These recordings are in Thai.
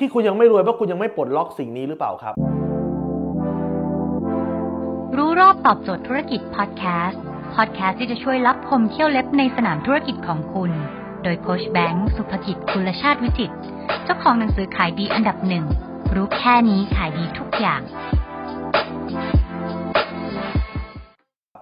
ที่คุณยังไม่รวยเพราะคุณยังไม่ปลดล็อกสิ่งนี้หรือเปล่าครับ รู้รอบตอบโจทย์ธุรกิจพอดแคสต์พอดแคสต์ที่จะช่วยรับพมเที่ยวเล็บในสนามธุรกิจของคุณ โดยโคชแบงค์สุภกิจคุณชาติวิจิตเจ้าของหนังสือขายดีอันดับหนึ่งรู้แค่นี้ขายดีทุกอย่าง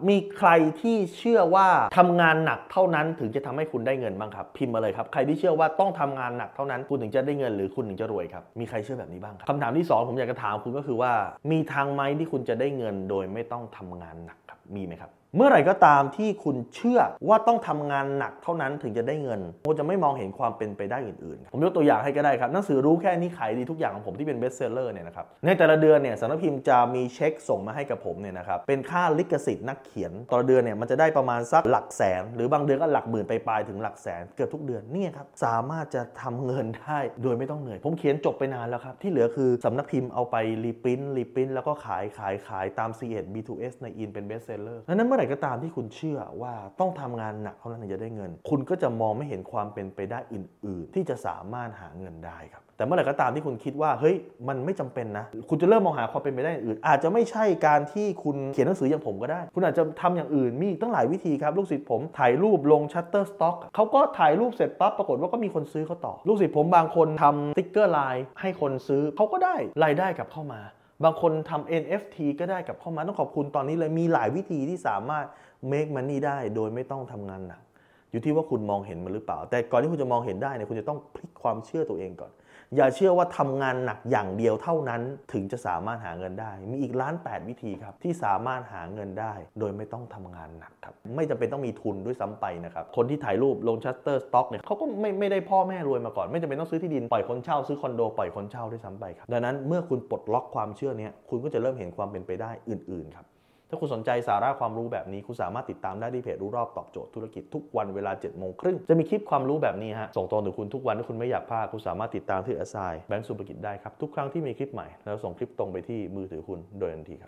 มีใครที่เชื่อว่าทำงานหนักเท่านั้นถึงจะทำให้คุณได้เงินบ้างครับ พิมพ์มาเลยครับ ใครที่เชื่อว่าต้องทำงานหนักเท่านั้นคุณถึงจะได้เงินหรือคุณถึงจะรวยครับ มีใครเชื่อแบบนี้บ้างครับคำถามที่สองผมอยากจะถามคุณก็คือว่า มีทางไหมที่คุณจะได้เงินโดยไม่ต้องทำงานหนักครับมีไหมครับเมื่อไหร่ก็ตามที่คุณเชื่อว่าต้องทำงานหนักเท่านั้นถึงจะได้เงินคุณจะไม่มองเห็นความเป็นไปได้อื่นๆ ผมยกตัวอย่างให้ก็ได้ครับหนังสือรู้แค่นี้ขายดีทุกอย่างของผมที่เป็นเบสเซลเลอร์เนี่ยนะครับในแต่ละเดือนเนี่ยสำนักพิมพ์จะมีเช็คส่งมาให้กับผมเนี่ยนะครับเป็นค่าลิขสิทธิ์นักเขียน ต่อเดือนเนี่ยมันจะได้ประมาณสักหลักแสน หรือบางเดือนก็หลักหมื่นไปปลายถึงหลักแสนเกือบทุกเดือนเนี่ยครับสามารถจะทำเงินได้โดยไม่ต้องเหนื่อย ผมเขียนจบไปนานแล้วครับที่เหลือคือสำนักพิมพ์เอาไปreprint reprint แล้วก็ขายขายขายตาม c 1 B2S ในอินเป็นเบสเซลเลอร์นั้นเมื่อไหร่ก็ตามที่คุณเชื่อว่าต้องทำงานหนักเท่านั้นถึงจะได้เงิน คุณก็จะมองไม่เห็นความเป็นไปได้อื่น ๆ ที่จะสามารถหาเงินได้ครับแต่เมื่อไหร่ก็ตามที่คุณคิดว่าเฮ้ยมันไม่จำเป็นนะ คุณจะเริ่มมองหาความเป็นไปได้อื่น อาจจะไม่ใช่การที่คุณเขียนหนังสืออย่างผมก็ได้ คุณอาจจะทำอย่างอื่นมีตั้งหลายวิธีครับ ลูกศิษย์ผมถ่ายรูปลง Shutterstock เขาก็ถ่ายรูปเสร็จปั๊บปรากฏว่าก็มีคนซื้อเขาต่อ ลูกศิษย์ผมบางคนทำสติ๊กเกอร์ไลน์ให้คนซื้อเขาก็ได้รายได้กลับเข้ามา บางคนทำ NFT ก็ได้กลับเข้ามาต้องขอบคุณตอนนี้เลยมีหลายวิธีที่สามารถ make money ได้โดยไม่ต้องทำงานหนัก อยู่ที่ว่าคุณมองเห็นมันหรือเปล่า แต่ก่อนที่คุณจะมองเห็นได้เนี่ยคุณจะต้องพลิกความเชื่อตัวเองก่อน อย่าเชื่อว่าทำงานหนักอย่างเดียวเท่านั้นถึงจะสามารถหาเงินได้ มีอีกล้าน 8 วิธีครับที่สามารถหาเงินได้ โดยไม่ต้องทำงานหนักครับ ไม่จำเป็นต้องมีทุนด้วยซ้ำไปนะครับ คนที่ถ่ายรูปลง Shutterstock เนี่ยเขาก็ไม่ไม่ได้พ่อแม่รวยมาก่อน ไม่จำเป็นต้องซื้อที่ดินปล่อยคนเช่าซื้อคอนโดปล่อยคนเช่าด้วยซ้ำไปครับดังนั้นเมื่อคุณปลดล็อกความเชื่อนี้คุณก็จะเริ่มเห็นความเป็นไปได้อื่นๆครับ ถ้าคุณสนใจสาระความรู้แบบนี้ คุณสามารถติดตามได้ที่เพจรู้รอบตอบโจทย์ธุรกิจทุกวันเวลา7จ็ดโมงครึ่งจะมีคลิปความรู้แบบนี้ฮะส่งตรงถึงคุณทุกวันถ้าคุณไม่อยากพลาดคุณสามารถติดตามที่อสไซแบงก์สุภกิจได้ครับทุกครั้งที่มีคลิปใหม่แล้วส่งคลิปตรงไปที่มือถือคุณโดยทันทีครับ